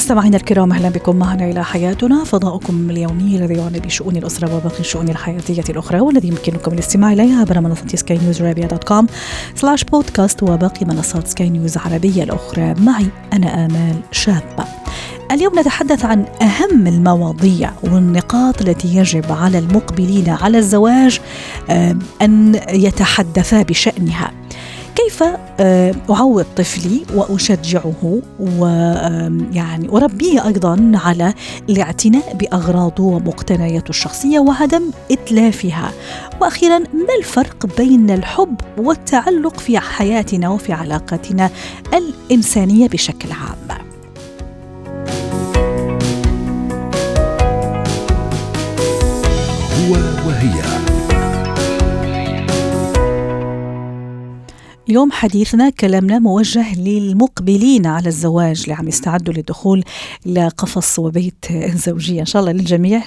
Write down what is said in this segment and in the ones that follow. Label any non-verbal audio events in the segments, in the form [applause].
مستمعينا الكرام أهلا بكم معنا إلى حياتنا فضاؤكم اليومي الذي يعنى بشؤون الأسرة وباقي الشؤون الحياتية الأخرى والذي يمكنكم الاستماع إليها عبر منصة سكاي نيوز عربية dot com سلاش بودكاست وباقي منصات سكاي نيوز العربية الأخرى معي أنا آمال شابة. اليوم نتحدث عن أهم المواضيع والنقاط التي يجب على المقبلين على الزواج أن يتحدثا بشأنها. كيف آه، أعود طفلي وأشجعه ويعني أربيه أيضا على الاعتناء بأغراضه ومقتنياته الشخصية وعدم إتلافها. وأخيرا ما الفرق بين الحب والتعلق في حياتنا وفي علاقاتنا الإنسانية بشكل عام؟ هو وهي. اليوم حديثنا كلامنا موجه للمقبلين على الزواج اللي عم يستعدوا للدخول لقفص وبيت زوجية. إن شاء الله للجميع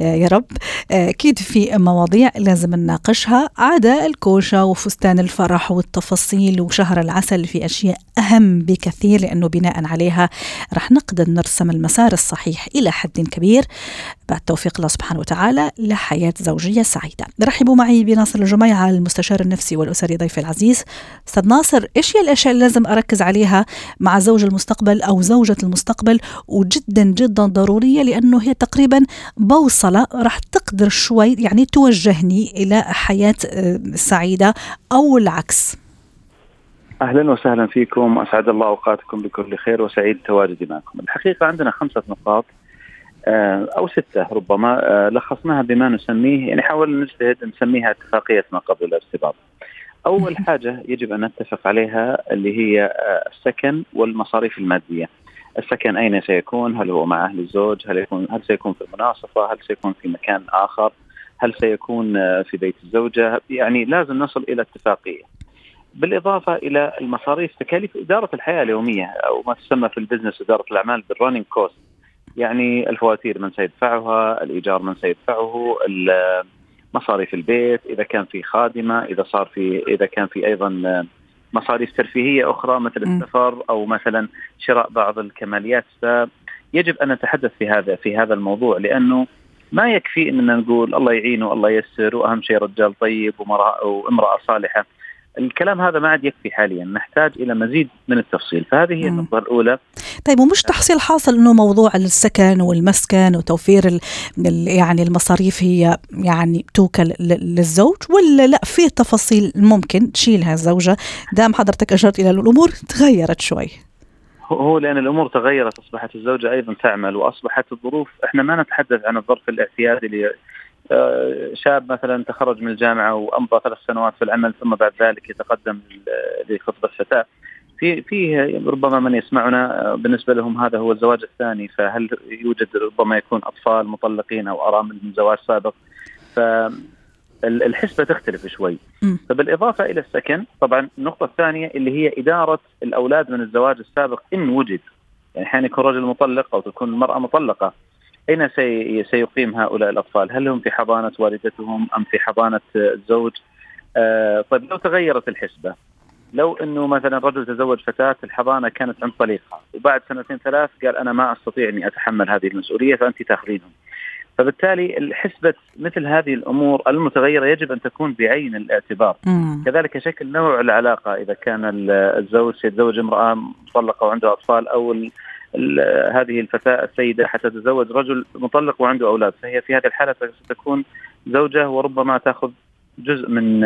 آه، يا رب. آه، أكيد في مواضيع لازم نناقشها. عدا الكوشة وفستان الفرح والتفاصيل وشهر العسل في أشياء أهم بكثير لأنه بناء عليها رح نقدر نرسم المسار الصحيح إلى حد كبير. بعد توفيق الله سبحانه وتعالى لحياة زوجية سعيدة. رحبوا معي بناصر الجميعة المستشار النفسي والأسري ضيفي العزيز أستاذ ناصر إيش هي الأشياء اللي لازم أركز عليها مع زوج المستقبل أو زوجة المستقبل وجدا جدا ضرورية لأنه هي تقريبا بوصلة راح تقدر شوي يعني توجهني إلى حياة آه، سعيدة أو العكس أهلا وسهلا فيكم واسعد الله أوقاتكم بكل خير وسعيد تواجدي معكم. الحقيقة عندنا خمسة نقاط آه، أو ستة ربما آه، لخصناها بما نسميه يعني حاول نجتهد نسميها اتفاقية ما قبل الارتباط. أول حاجة يجب أن نتفق عليها اللي هي آه، السكن والمصاريف المادية. السكن أين سيكون؟ هل هو مع أهل الزوج؟ هل يكون هل سيكون في المناصفه؟ هل سيكون في مكان آخر؟ هل سيكون في بيت الزوجة؟ يعني لازم نصل إلى اتفاقية. بالإضافة إلى المصاريف تكاليف إدارة الحياة اليومية أو ما تسمى في ال business إدارة الأعمال بال running cost يعني الفواتير من سيدفعها، الإيجار من سيدفعه، مصاريف البيت، إذا كان في خادمة، إذا صار في إذا كان في أيضا مصاريف ترفيهية أخرى مثل السفر أو مثلا شراء بعض الكماليات. فيجب أن نتحدث في هذا في هذا الموضوع لأنه ما يكفي إننا نقول الله يعينه الله ييسر وأهم شيء رجال طيب وامرأة صالحة. الكلام هذا ما عاد يكفي حاليا نحتاج إلى مزيد من التفصيل فهذه هي النقطه الأولى. طيب ومش تحصيل حاصل إنه موضوع السكن والمسكن وتوفير ال يعني المصاريف هي يعني توكل للزوج ولا لا في تفاصيل ممكن تشيلها الزوجة؟ دام حضرتك أشرت إلى الأمور تغيرت شوي. هو لأن الأمور تغيرت أصبحت الزوجة أيضا تعمل وأصبحت الظروف إحنا ما نتحدث عن الظرف الاعتيادي شاب مثلا تخرج من الجامعة وأمضى ثلاث سنوات في العمل ثم بعد ذلك يتقدم لخطبة فتاه في في ربما من يسمعنا آه، بالنسبة لهم هذا هو الزواج الثاني فهل يوجد ربما يكون أطفال مطلقين أو ارامل من زواج سابق؟ ف الحسبة تختلف شوي. فبالإضافة إلى السكن طبعا النقطة الثانية اللي هي إدارة الأولاد من الزواج السابق إن وجد. يعني أحيانا يكون رجل مطلق أو تكون المرأة مطلقة أين سيقيم هؤلاء الأطفال؟ هل هم في حضانة والدتهم أم في حضانة الزوج؟ آه طيب لو تغيرت الحسبة لو أنه مثلا رجل تزوج فتاة الحضانة كانت عند طليقها وبعد سنتين ثلاث قال أنا ما أستطيع أني أتحمل هذه المسؤولية فأنت تاخذينهم. فبالتالي الحسبة مثل هذه الأمور المتغيرة يجب أن تكون بعين الاعتبار. مم. كذلك شكل نوع العلاقة إذا كان الزوج سيتزوج امرأة مطلقة وعنده أطفال أو هذه الفتاة السيدة حتى تتزوج رجل مطلق وعنده أولاد. فهي في هذه الحالة ستكون زوجة وربما تأخذ جزء من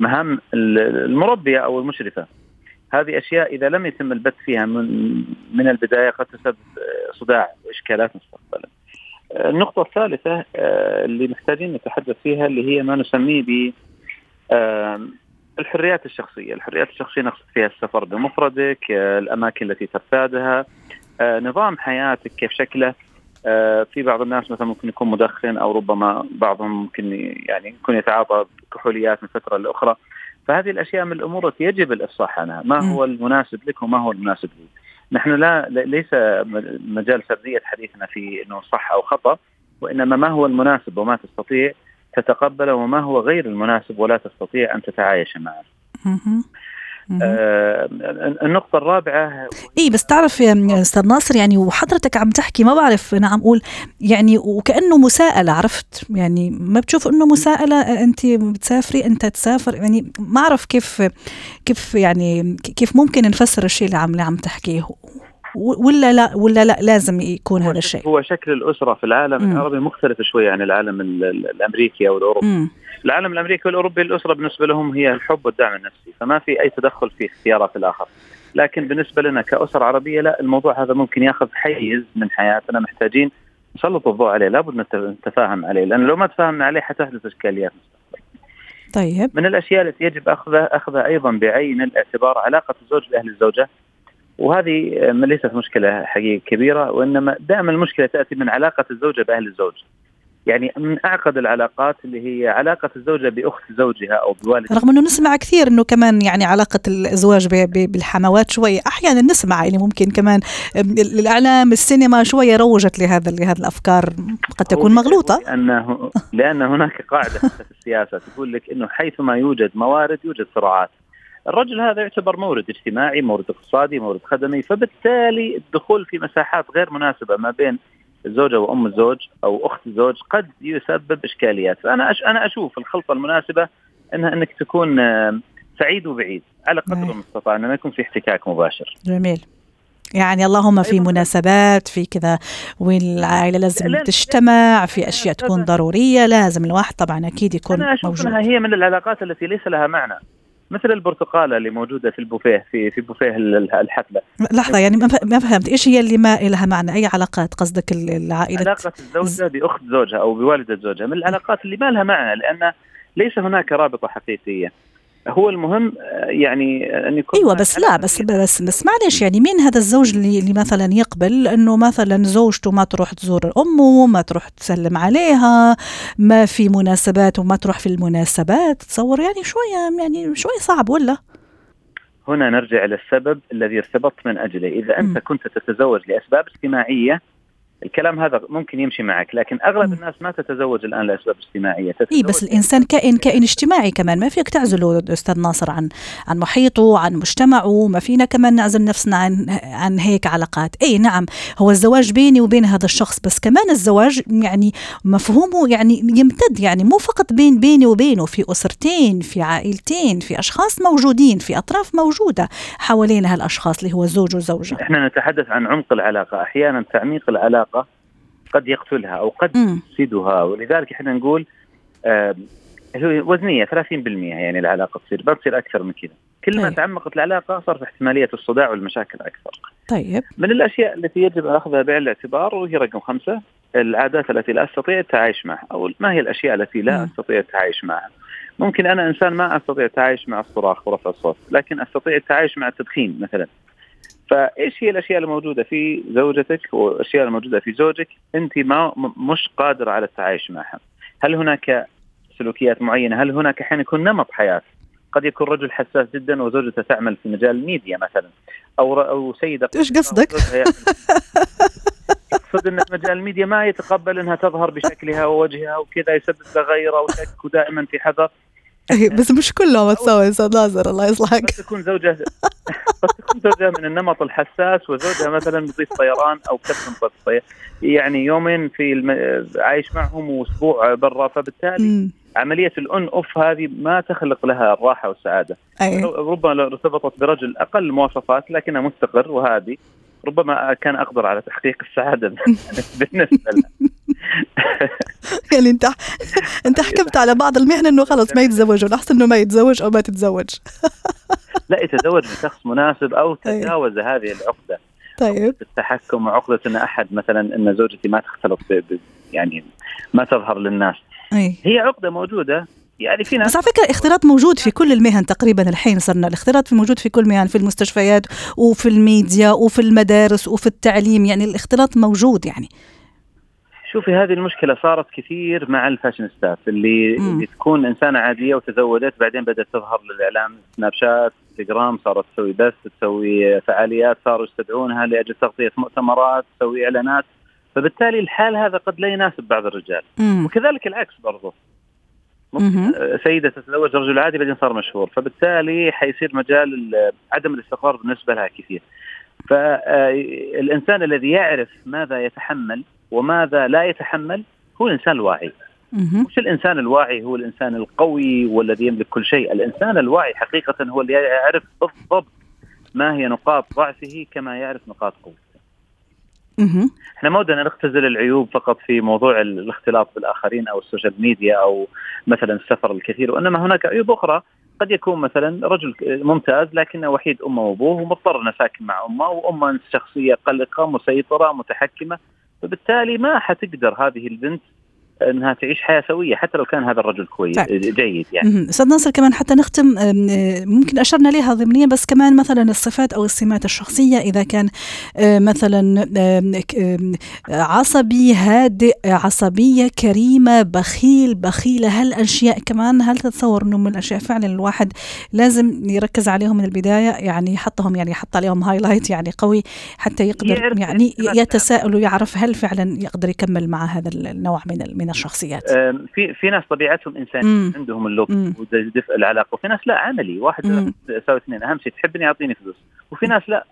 مهام المربية أو المشرفة. هذه أشياء إذا لم يتم البت فيها من, من البداية قد تسبب صداع وإشكالات مستقبلا. النقطة الثالثة آه، اللي محتاجين نتحدث فيها اللي هي ما نسميه ب الحريات الشخصية. الحريات الشخصية نقصد فيها السفر بمفردك آه، الأماكن التي ترتادها نظام حياتك كيف شكله؟ آه، في بعض الناس مثلا ممكن يكون مدخن أو ربما بعضهم ممكن يعني يكون يتعاطى كحوليات من فترة لأخرى. فهذه الأشياء من الأمور التي يجب الإفصاح عنها. ما هو المناسب لك وما هو المناسب لي؟ نحن لا ليس مجال سردية حديثنا في إنه صح أو خطأ وإنما ما هو المناسب وما تستطيع تتقبله وما هو غير المناسب ولا تستطيع أن تتعايش معه. آه النقطة الرابعة إي بس تعرف يا أستاذ ناصر يعني وحضرتك عم تحكي ما بعرف أنا عم أقول يعني وكأنه مساءلة عرفت يعني ما بتشوف إنه مساءلة أنت بتسافري أنت تسافر يعني ما أعرف كيف كيف يعني كيف ممكن نفسر الشيء اللي عم اللي عم تحكيه ولا لا ولا لا لازم يكون هذا الشيء هو شكل الأسرة في العالم مم. العربي مختلف شوي عن العالم الأمريكي أو الأوروبي. العالم الأمريكي والأوروبي الأسرة بالنسبة لهم هي الحب والدعم النفسي فما في أي تدخل في اختيارات الآخر. لكن بالنسبة لنا كاسر عربية لا الموضوع هذا ممكن يأخذ حيز من حياتنا. محتاجين نسلط الضوء عليه لابد نتفاهم عليه لأن لو ما تفاهمنا عليه حتحدث إشكاليات طيب. من الأشياء التي يجب اخذها أخذها أيضا بعين الاعتبار علاقة الزوج بأهل الزوجة. وهذه ليست مشكلة حقيقه كبيرة وإنما دائما المشكلة تأتي من علاقة الزوجة بأهل الزوج. يعني من أعقد العلاقات اللي هي علاقة الزوجة بأخت زوجها أو بوالد. رغم إنه نسمع كثير إنه كمان يعني علاقة الازواج بالحموات شوي أحيانا نسمع يعني ممكن كمان الإعلام السينما شوية روجت لهذا لهذه الأفكار قد تكون مغلوطة. لأنه [laughs] لأن هناك قاعدة في السياسة تقول لك إنه حيثما يوجد موارد يوجد صراعات. الرجل هذا يعتبر مورد اجتماعي مورد اقتصادي مورد خدمي فبالتالي الدخول في مساحات غير مناسبة ما بين الزوجة وأم الزوج أو أخت الزوج قد يسبب إشكاليات. فأنا أش أنا أشوف الخلطة المناسبة أنها أنك تكون سعيد وبعيد. على قدر. المستطاع أنه ما يكون في احتكاك مباشر. جميل. يعني اللهم في مناسبات في كذا والعائلة لازم تجتمع في أشياء تكون ضرورية لازم الواحد طبعا أكيد يكون أنا أشوف موجود أنها هي من العلاقات التي ليس لها معنى. مثل البرتقاله اللي موجودة في البوفيه في في بوفيه الحفلة. لحظة يعني ما فهمت إيش هي اللي ما لها معنى؟ أي علاقات قصدك العائلة؟ علاقة الزوجة بأخت زوجها أو بوالدة زوجها. من العلاقات اللي ما لها معنى لأن ليس هناك رابطة حقيقية. هو المهم آه، يعني أن يكون أيوه بس لا بس بس بس معلش يعني مين هذا الزوج اللي, اللي مثلا يقبل إنه مثلا زوجته ما تروح تزور أمه ما تروح تسلم عليها ما في مناسبات وما تروح في المناسبات؟ تصور يعني شوية يعني شوية صعب ولا؟ هنا نرجع إلى السبب الذي ارتبطت من أجله. إذا أنت م. كنت تتزوج لأسباب اجتماعية الكلام هذا ممكن يمشي معك لكن أغلب الناس ما تتزوج الآن لأسباب اجتماعية. اي بس الإنسان كائن كائن اجتماعي كمان ما فيك تعزله أستاذ ناصر عن عن محيطه عن مجتمعه ما فينا كمان نعزل نفسنا عن عن هيك علاقات. اي نعم هو الزواج بيني وبين هذا الشخص بس كمان الزواج يعني مفهومه يعني يمتد يعني مو فقط بين بيني وبينه في أسرتين في عائلتين في أشخاص موجودين في أطراف موجودة حوالين هالأشخاص اللي هو الزوج والزوجه إحنا نتحدث عن عمق العلاقة. أحيانا تعميق العلاقة قد يقتلها أو قد يفسدها. ولذلك إحنا نقول آه وزنية 30% يعني العلاقة تصير ما تصير أكثر من كذا. كل ما طيب. تعمقت العلاقة صار في احتمالية الصداع والمشاكل أكثر. طيب. من الأشياء التي يجب أخذها بعين الاعتبار وهي رقم خمسة العادات التي لا أستطيع التعايش معها. أو ما هي الأشياء التي لا م. أستطيع التعايش معها؟ ممكن أنا إنسان ما أستطيع التعايش مع الصراخ ورفع الصوت لكن أستطيع التعايش مع التدخين مثلا. فإيش هي الأشياء الموجودة في زوجتك والأشياء الموجودة في زوجك أنت ما مش قادره على التعايش معها؟ هل هناك سلوكيات معينة؟ هل هناك أحيانا يكون نمط حياة؟ قد يكون رجل حساس جدا وزوجته تعمل في مجال الميديا مثلا أو أو سيدة إيش قصدك؟ يقصد ان مجال الميديا ما يتقبل إنها تظهر بشكلها ووجهها وكذا يسبب لها غيرة وشك ودائما في حذر. بس مش كلهم تسوي أستاذ ناصر الله يصلحك. قد تكون زوجة قد تكون زوجة من النمط الحساس وزوجها مثلا مضيف طيران أو كابتن طيران. يعني يومين في الم... عايش معهم وأسبوع برا فبالتالي عملية الأون أوف هذه ما تخلق لها الراحة والسعادة أيه. ربما لو ارتبطت برجل أقل مواصفات لكنه مستقر وهادي ربما كان أقدر على تحقيق السعادة [laughs] بالنسبة له [laughs] [laughs] يعني انت [laughs] انت حكمت على بعض المهن انه خلص ما يتزوجوا أحسن إنه ما يتزوج أو ما تتزوج؟ [laughs] لا يتزوج بشخص مناسب أو طيب. تجاوز هذه العقدة. طيب. التحكم وعقده إن أحد مثلا إن زوجتي ما تختلط يعني ما تظهر للناس. أي. هي عقدة موجودة. يعني في ناس بس على فكرة الاختلاط موجود في كل المهن تقريبا الحين صرنا. الاختلاط موجود في كل مهن في المستشفيات وفي الميديا وفي المدارس وفي التعليم. يعني الاختلاط موجود يعني. شوفي هذه المشكلة صارت كثير مع الفاشينيستات اللي, مم. اللي تكون إنسانة عادية وتزوجت بعدين بدأت تظهر للإعلام سناب شات انستغرام صارت تسوي بث تسوي فعاليات صاروا يستدعونها لأجل تغطية مؤتمرات تسوي إعلانات فبالتالي الحال هذا قد لا يناسب بعض الرجال مم. وكذلك العكس برضه. ممكن سيدة تتزوج رجل عادي بعدين صار مشهور فبالتالي حيصير مجال ال- عدم الاستقرار بالنسبة لها كثير فالإنسان الذي يعرف ماذا يتحمل وماذا لا يتحمل هو الإنسان الواعي. مش الإنسان الواعي هو الإنسان القوي والذي يملك كل شيء الإنسان الواعي حقيقة هو اللي يعرف بالضبط ما هي نقاط ضعفه كما يعرف نقاط قوته. إحنا ما ودنا نختزل العيوب فقط في موضوع ال- الاختلاط بالآخرين أو ال social media أو مثلا السفر الكثير وإنما هناك عيوب أخرى قد يكون مثلا رجل ممتاز لكنه وحيد أمه وأبوه ومضطر انه ساكن مع أمه وأمه شخصية قلقة مسيطرة متحكمة فبالتالي ما حتقدر هذه البنت إنها تعيش حياة سوية حتى لو كان هذا الرجل كويس طيب. جيد يعني. أستاذ ناصر كمان حتى نختم ممكن أشرنا لها ضمنيا بس كمان مثلا الصفات أو السمات الشخصية إذا كان مثلا عصبي هادئ عصبية كريمة بخيل بخيلة هالأشياء كمان هل تتصور إنه من الأشياء فعلا الواحد لازم يركز عليهم من البداية يعني يحطهم يعني يحط عليهم هايلايت يعني قوي حتى يقدر يعني يتساءل ويعرف هل فعلا يقدر يكمل مع هذا النوع من من الشخصيات في في ناس طبيعتهم انسانيه. عندهم اللطف. ودفء العلاقة وفي ناس لا عملي واحد. يساوي اثنين أهم شيء تحبني أعطيني فلوس وفي ناس لا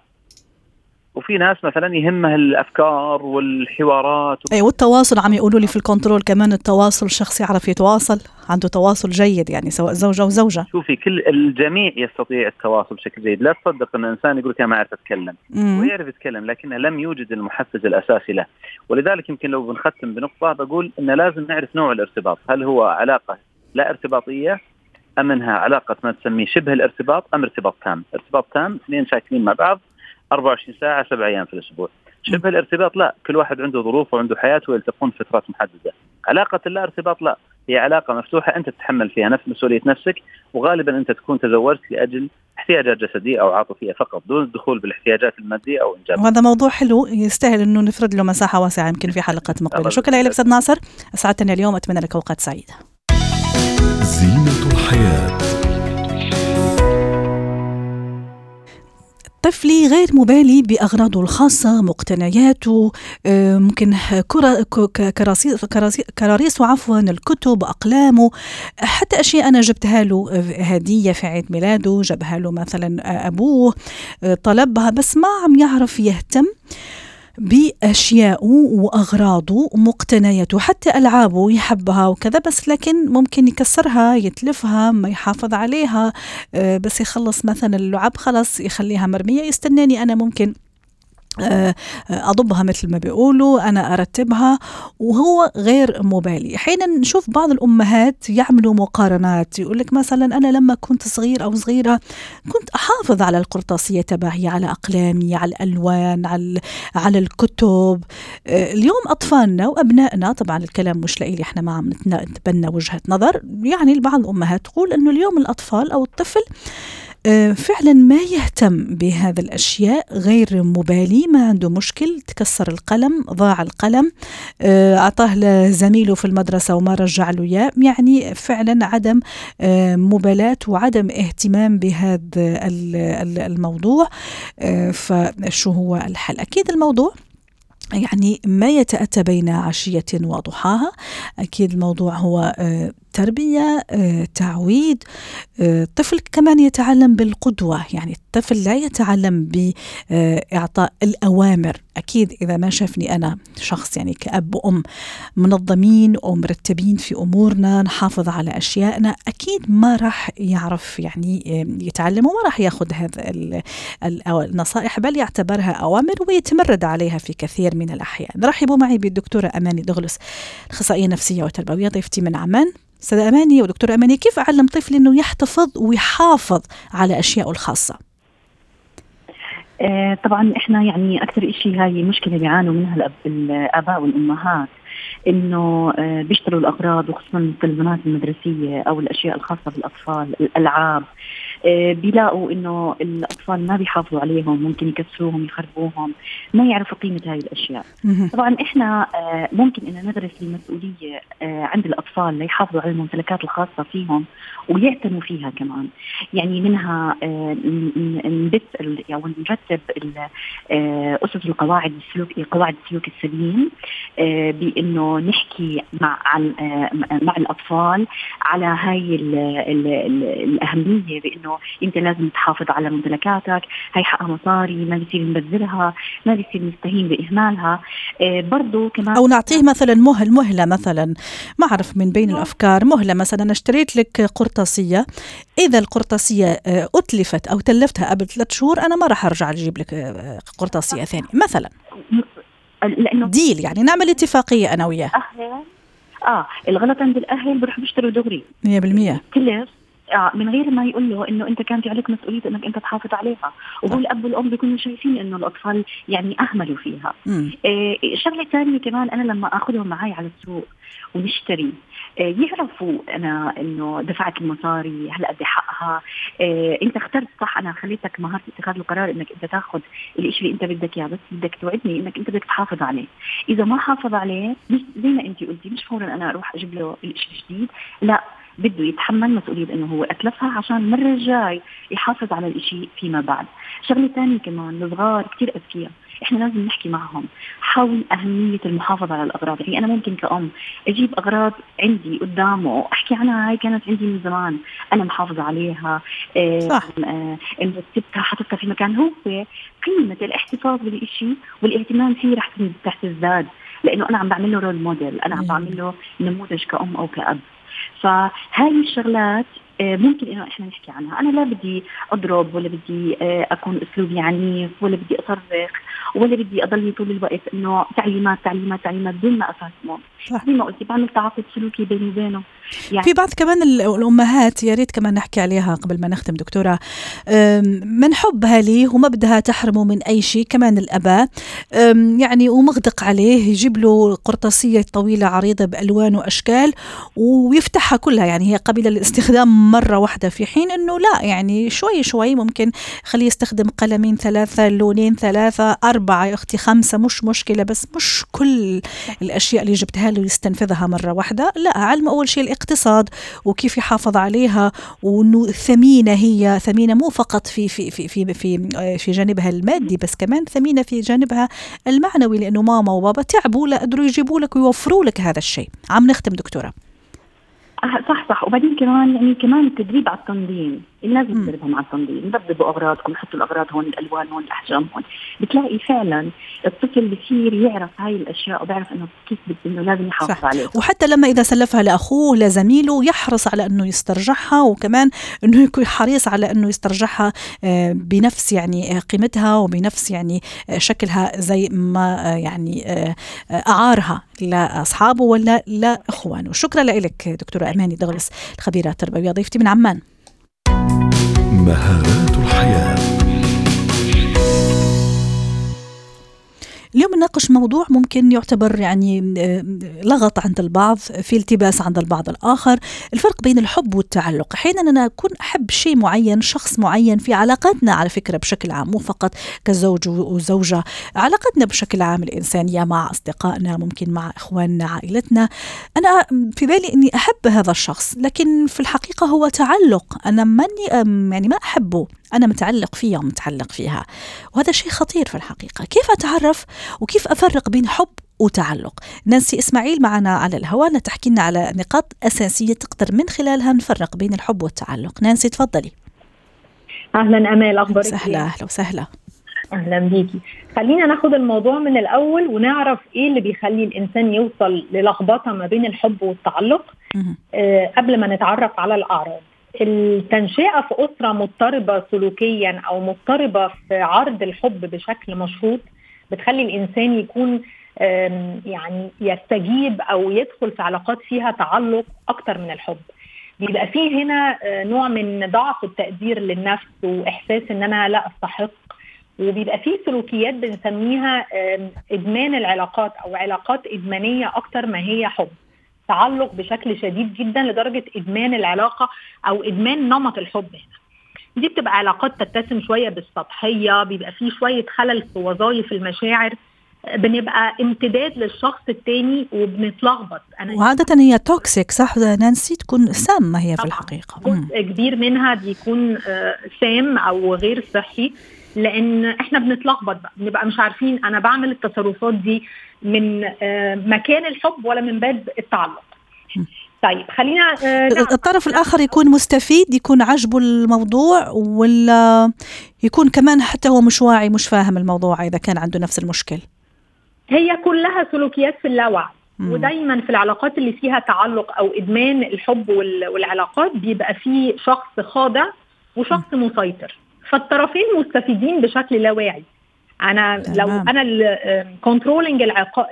وفي ناس مثلا يهمها الأفكار والحوارات. اي والتواصل عم يقولوا لي في ال control كمان التواصل الشخص يعرف يتواصل عنده تواصل جيد يعني سواء زوجة أو زوجة. شوفي كل الجميع يستطيع التواصل بشكل جيد. لا تصدق إن الانسان يقول لك أنا ما أعرف أتكلم. ويعرف يتكلم لكنه لم يوجد المحفز الأساسي له. ولذلك يمكن لو بنختم بنقطة بقول إن لازم نعرف نوع الارتباط. هل هو علاقة لا ارتباطية أم إنها علاقة ما تسميه شبه الارتباط أم ارتباط تام؟ ارتباط تام اثنين ساكنين مع بعض. 24 ساعة سبع أيام في الأسبوع. شبه الارتباط لا كل واحد عنده ظروف وعنده حياته ويلتقون فترات محددة. علاقة اللا ارتباط لا هي علاقة مفتوحة أنت تتحمل فيها نفس مسؤولية نفسك وغالبا أنت تكون تزوجت لأجل احتياجات جسدية أو عاطفية فقط دون الدخول بالاحتياجات المادية أو انجاب وهذا موضوع حلو يستاهل إنه نفرد له مساحة واسعة يمكن في حلقات مقبلة. الله شكرا لك أستاذ ناصر أسعدتني اليوم أتمنى لك أوقات سعيدة. طفلي غير مبالي بأغراضه الخاصة مقتنياته آه، ممكن كراريسه عفوا الكتب أقلامه حتى أشياء أنا جبتها له آه، هدية في عيد ميلاده جابها له مثلا آه، أبوه طلبها بس ما عم يعرف يهتم. بأشيائه وأغراضه ومقتنياته حتى ألعابه يحبها وكذا بس لكن ممكن يكسرها يتلفها ما يحافظ عليها آه، بس يخلص مثلا اللعب خلص يخليها مرمية. يستناني أنا ممكن أضبها مثل ما بيقولوا أنا أرتبها وهو غير مبالي أحيانا نشوف بعض الأمهات يعملوا مقارنات يقول لك مثلا أنا لما كنت صغير أو صغيرة كنت أحافظ على القرطاسية تبعي على أقلامي على الألوان على, على الكتب. آه، اليوم أطفالنا وأبنائنا طبعا الكلام مش لإلي إحنا ما عم نتبنى وجهة نظر. يعني بعض الأمهات تقول أنه اليوم الأطفال أو الطفل آه، فعلا ما يهتم بهذا الأشياء غير مبالي ما عنده مشكل تكسر القلم ضاع القلم آه، أعطاه لزميله في المدرسة وما رجع له إياه. يعني فعلا عدم آه، مبالاة وعدم اهتمام بهذا ال- ال- الموضوع آه، فشو هو الحل؟ أكيد الموضوع يعني ما يتأتى بين عشية وضحاها. أكيد الموضوع هو آه، تربية آه، تعويد آه، الطفل كمان يتعلم بالقدوة. يعني الطفل لا يتعلم بإعطاء الأوامر. أكيد إذا ما شافني أنا شخص يعني كأب وأم منظمين ومرتبين في أمورنا نحافظ على أشيائنا أكيد ما راح يعرف يعني آه، يتعلم وما راح ياخذ هذا ال- ال- أو النصائح بل يعتبرها أوامر ويتمرد عليها في كثير من الأحيان. رحبوا معي بالدكتورة أماني دغلس أخصائية نفسية وتربوية ضيفتي من عمان. أستاذة أماني ودكتورة أماني كيف أعلم طفلي أنه يحتفظ ويحافظ على أشيائه الخاصة؟ آه، طبعا إحنا يعني أكثر شيء هاي مشكلة بيعانوا منها الآباء والأمهات إنه آه، بيشتروا الأغراض وخصوصا المستلزمات المدرسية أو الأشياء الخاصة بالأطفال الألعاب بيلاقوا إنه الأطفال ما بيحافظوا عليهم ممكن يكسروهم يخربوهم ما يعرفوا قيمة هاي الأشياء. طبعا إحنا آه، ممكن إن نغرس المسؤولية عند الأطفال ليحافظوا على الممتلكات الخاصة فيهم ويعتنوا فيها كمان. يعني منها نبث أو نرتب أسس القواعد السلوك قواعد السلوك السليم بإنه نحكي مع مع الأطفال على هاي ال ال ال الأهمية بإنه انت لازم تحافظ على ممتلكاتك. هي حقها مصاري ما بيصير نبذلها ما بيصير نستهين بإهمالها. آه برضه كمان أو نعطيه مثلا مهل مهلة مثلا. ما أعرف من بين الأفكار. مهلة مثلا اشتريت لك قرطاسية. إذا القرطاسية آه، أتلفت أو تلفتها قبل ثلاث شهور أنا ما راح أرجع أجيب لك آه، قرطاسية ثانية. مثلا. لأنه ديل يعني. نعمل اتفاقية أنا وياه. آه الغلط عند الأهل بيروحوا بيشتروا دغري. 100% كلف آه من غير ما يقول له إنه أنت كان في عليك مسؤولية إنك أنت تحافظ عليها. وهو الاب والام بيكونوا شايفين إنه الأطفال يعني أهملوا فيها. آه شغلة ثانية كمان أنا لما آخذهم معي على السوق ونشتري آه يعرفوا أنا إنه دفعت المصاري هلأ قد حقها آه أنت اخترت صح أنا خليتك مهاره اتخاذ القرار إنك أنت تاخذ الشيء اللي أنت بدك إياه بس بدك توعدني إنك أنت بدك تحافظ عليه. إذا ما حافظ عليه مش زي ما انت قلتي؟ مش فورا أنا أروح أجيب له الشيء الجديد. لأ بده يتحمل مسؤولية إنه هو أتلفها عشان المره الجاي يحافظ على الشيء فيما بعد. شغلة ثانية كمان الصغار كثير أذكياء. إحنا لازم نحكي معهم حول أهمية المحافظة على الأغراض. يعني أنا ممكن كأم أجيب أغراض عندي قدامه أحكي عنها هاي كانت عندي من زمان أنا محافظة عليها. آه، صح. آه رتبتها حطيتها في مكان هو قيمة الاحتفاظ بالشيء والاهتمام فيه رح رح تزداد لأنه أنا عم بعمل له رول موديل أنا عم بعمل له نموذج كأم أو كأب. فهاي الشغلات ممكن إنه إحنا نحكي عنها، أنا لا بدي أضرب ولا بدي آه، أكون أسلوبي عنيف ولا بدي أصرخ ولا بدي أضلني طول الوقت إنه تعليمات تعليمات تعليمات دون ما افهمه زي ما قلتي بعمل تعاقد سلوكي بيني وبينه. يعني في بعض كمان الأمهات يا ريت كمان نحكي عليها قبل ما نختم دكتورة. من حبها ليه وما بدها تحرمه من أي شيء كمان الأباء. يعني ومغدق عليه يجيب له قرطاسية طويلة عريضة بألوان وأشكال ويفتحها كلها. يعني هي قابله للاستخدام مرة واحدة في حين إنه لا يعني شوي شوي ممكن خليه يستخدم قلمين ثلاثة لونين ثلاثة أربعة يا أختي خمسة مش مشكلة بس مش كل الأشياء اللي جبتها له يستنفذها مرة واحدة لا علم أول شيء الاقتصاد وكيف يحافظ عليها وإنه ثمينة هي ثمينة مو فقط في في في في في, في جانبها المادي بس كمان ثمينة في جانبها المعنوي لأنه ماما وبابا تعبوا لا قدروا يجيبوا لك ويوفروا لك هذا الشيء. عم نختم دكتورة. صح صح. وبعدين كمان يعني كمان التدريب على التنظيم. الناس بتدربهم على التنظيم نظبطوا أغراضكم حطوا الأغراض هون الألوان هون الأحجام هون. بتلاقي فعلا الطفل بصير يعرف هاي الأشياء وبيعرف إنه كيف إنه لازم يحافظ عليها وحتى لما إذا سلفها لأخوه لزميله يحرص على إنه يسترجعها وكمان إنه يكون حريص على إنه يسترجعها آه، بنفس يعني آه، قيمتها وبنفس يعني آه، شكلها زي ما يعني أعارها لأصحابه ولا لإخوانه. شكرا لك دكتورة أماني دغلس الخبيرة التربوية ضيفتي من عمان. مهارات الحياة. اليوم نناقش موضوع ممكن يعتبر يعني آه، لغط عند البعض في التباس عند البعض الآخر. الفرق بين الحب والتعلق. أحيانا أنا أكون أحب شيء معين شخص معين في علاقاتنا على فكرة بشكل عام مو فقط كزوج وزوجة. علاقتنا بشكل عام الإنسانية مع أصدقائنا ممكن مع إخواننا عائلتنا. أنا في بالي أني أحب هذا الشخص لكن في الحقيقة هو تعلق. أنا ماني يعني ما أحبه. أنا متعلق فيها ومتعلق فيها. وهذا شيء خطير في الحقيقة. كيف أتعرف وكيف أفرق بين حب وتعلق؟ نانسي إسماعيل معنا على الهواء تحكي لنا على نقاط أساسية تقدر من خلالها نفرق بين الحب والتعلق. نانسي تفضلي. أهلا أمال أخبارك سهلة أهلا وسهلا. أهلا بيكي. خلينا ناخد الموضوع من الأول ونعرف إيه اللي بيخلي الإنسان يوصل للخبطة ما بين الحب والتعلق. آه قبل ما نتعرف على الأعراض. التنشئة في أسرة مضطربة سلوكيا أو مضطربة في عرض الحب بشكل مشروط بتخلي الإنسان يكون يعني يستجيب أو يدخل في علاقات فيها تعلق أكتر من الحب. بيبقى فيه هنا آه، نوع من ضعف التقدير للنفس وإحساس إن أنا لا أستحق. وبيبقى فيه سلوكيات بنسميها إدمان العلاقات أو علاقات إدمانية أكتر ما هي حب. تعلق بشكل شديد جدا لدرجة إدمان العلاقة أو إدمان نمط الحب هنا. دي بتبقى علاقات تتسم شوية بالسطحية بيبقى فيه شوية خلل في وظائف المشاعر بنبقى امتداد للشخص التاني وبنتلخبط. أنا وعادة هي توكسيك صح؟ نانسي تكون سامة هي في الحقيقة. جزء كبير منها بيكون آه، سام أو غير صحي. لأن إحنا بنتلخبط بقى بنبقى مش عارفين أنا بعمل التصرفات دي من آه، مكان الحب ولا من باب التعلق. طيب خلينا آه الطرف الآخر يكون مستفيد يكون عجبه الموضوع ولا يكون كمان حتى هو مش واعي مش فاهم الموضوع إذا كان عنده نفس المشكل؟ هي كلها سلوكيات في اللاوعي ودايما في العلاقات اللي فيها تعلق أو إدمان الحب والعلاقات بيبقى في شخص خاضع وشخص. مسيطر. فالطرفين مستفيدين بشكل لا واعي. أنا تمام. لو أنا controlling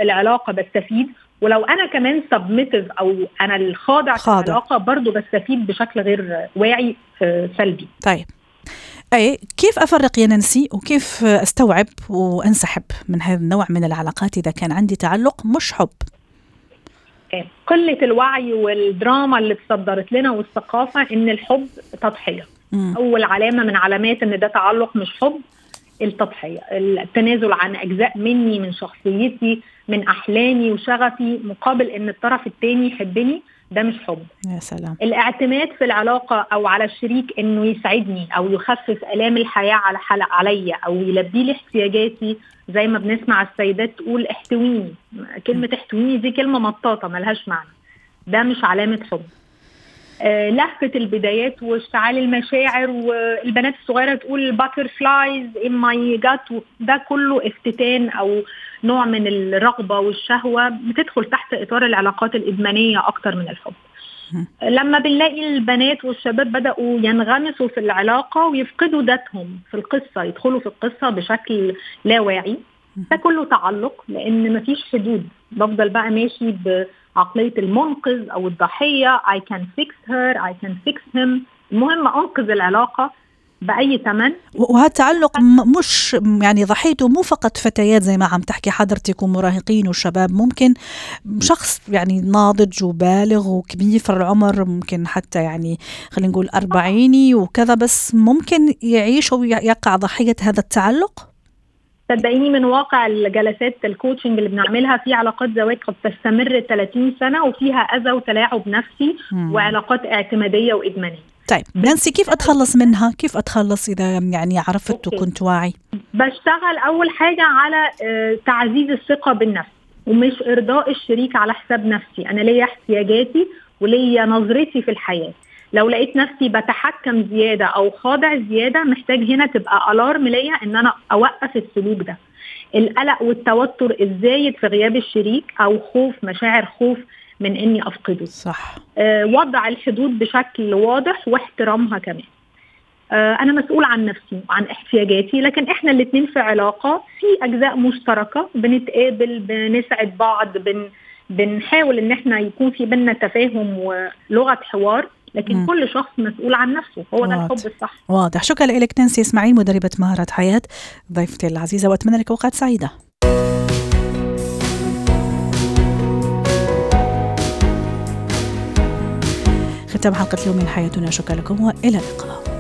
العلاقة بستفيد ولو أنا كمان submissive أو أنا الخاضع في العلاقة برضه بستفيد بشكل غير واعي آه، سلبي. طيب. أي كيف أفرق يا نانسي وكيف أستوعب وأنسحب من هذا النوع من العلاقات إذا كان عندي تعلق مش حب؟ قلة الوعي والدراما اللي تصدرت لنا والثقافة إن الحب تضحية. م. أول علامة من علامات إن ده تعلق مش حب التضحية التنازل عن أجزاء مني من شخصيتي من أحلامي وشغفي مقابل إن الطرف الثاني يحبني ده مش حب. يا سلام. الاعتماد في العلاقة أو على الشريك إنه يسعدني أو يخفف آلام الحياة على حلق عليا أو يلبي لي احتياجاتي. زي ما بنسمع السيدات تقول احتويني. كلمة احتويني دي كلمة مطاطة ملهاش معنى. ده مش علامة حب. آه لهفة البدايات واشتعال المشاعر والبنات الصغيرة تقول butterflies in my gut ده كله افتتان أو نوع من الرغبة والشهوة بتدخل تحت إطار العلاقات الإدمانية أكتر من الحب. لما بنلاقي البنات والشباب بدأوا ينغمسوا في العلاقة ويفقدوا ذاتهم في القصة يدخلوا في القصة بشكل لا واعي ده كله تعلق لأن مفيش حدود. بفضل بقى ماشي بعقلية المنقذ أو الضحية. I can fix her. I can fix him. المهم أنقذ العلاقة بأي ثمن. وهذا التعلق مش يعني ضحيته مو فقط فتيات زي ما عم تحكي حضرتك ومراهقين وشباب. ممكن شخص يعني ناضج وبالغ وكبير في العمر ممكن حتى يعني خلينا نقول أربعيني وكذا بس ممكن يعيش ويقع ضحية هذا التعلق؟ صدقيني من واقع الجلسات الكوتشنج اللي بنعملها في علاقات زواج قد تستمر 30 سنة وفيها أذى وتلاعب نفسي مم. وعلاقات اعتمادية وإدمانية طيب نانسي كيف أتخلص منها؟ كيف أتخلص إذا يعني عرفت وكنت واعي؟ بشتغل أول حاجة على آه، تعزيز الثقة بالنفس ومش إرضاء الشريك على حساب نفسي، أنا ليا احتياجاتي وليا نظرتي في الحياة. لو لقيت نفسي بتحكم زيادة أو خاضع زيادة محتاج هنا تبقى الارم ليا إن أنا أوقف السلوك ده. القلق والتوتر الزايد في غياب الشريك أو خوف مشاعر خوف من إني أفقده. صح. آه وضع الحدود بشكل واضح واحترامها كمان. آه أنا مسؤول عن نفسي وعن احتياجاتي لكن إحنا الاثنين في علاقة في أجزاء مشتركة بنتقابل بنسعد بعض بن بنحاول إن إحنا يكون في بينا تفاهم ولغة حوار. لكن م. كل شخص مسؤول عن نفسه هو ده الحب الصح. واضح. شكرا لك نانسي اسماعيل مدربة مهارات حياة ضيفتي العزيزة وأتمنى لك أوقات سعيدة. ختام حلقة اليوم من حياتنا. شكرا لكم وإلى اللقاء.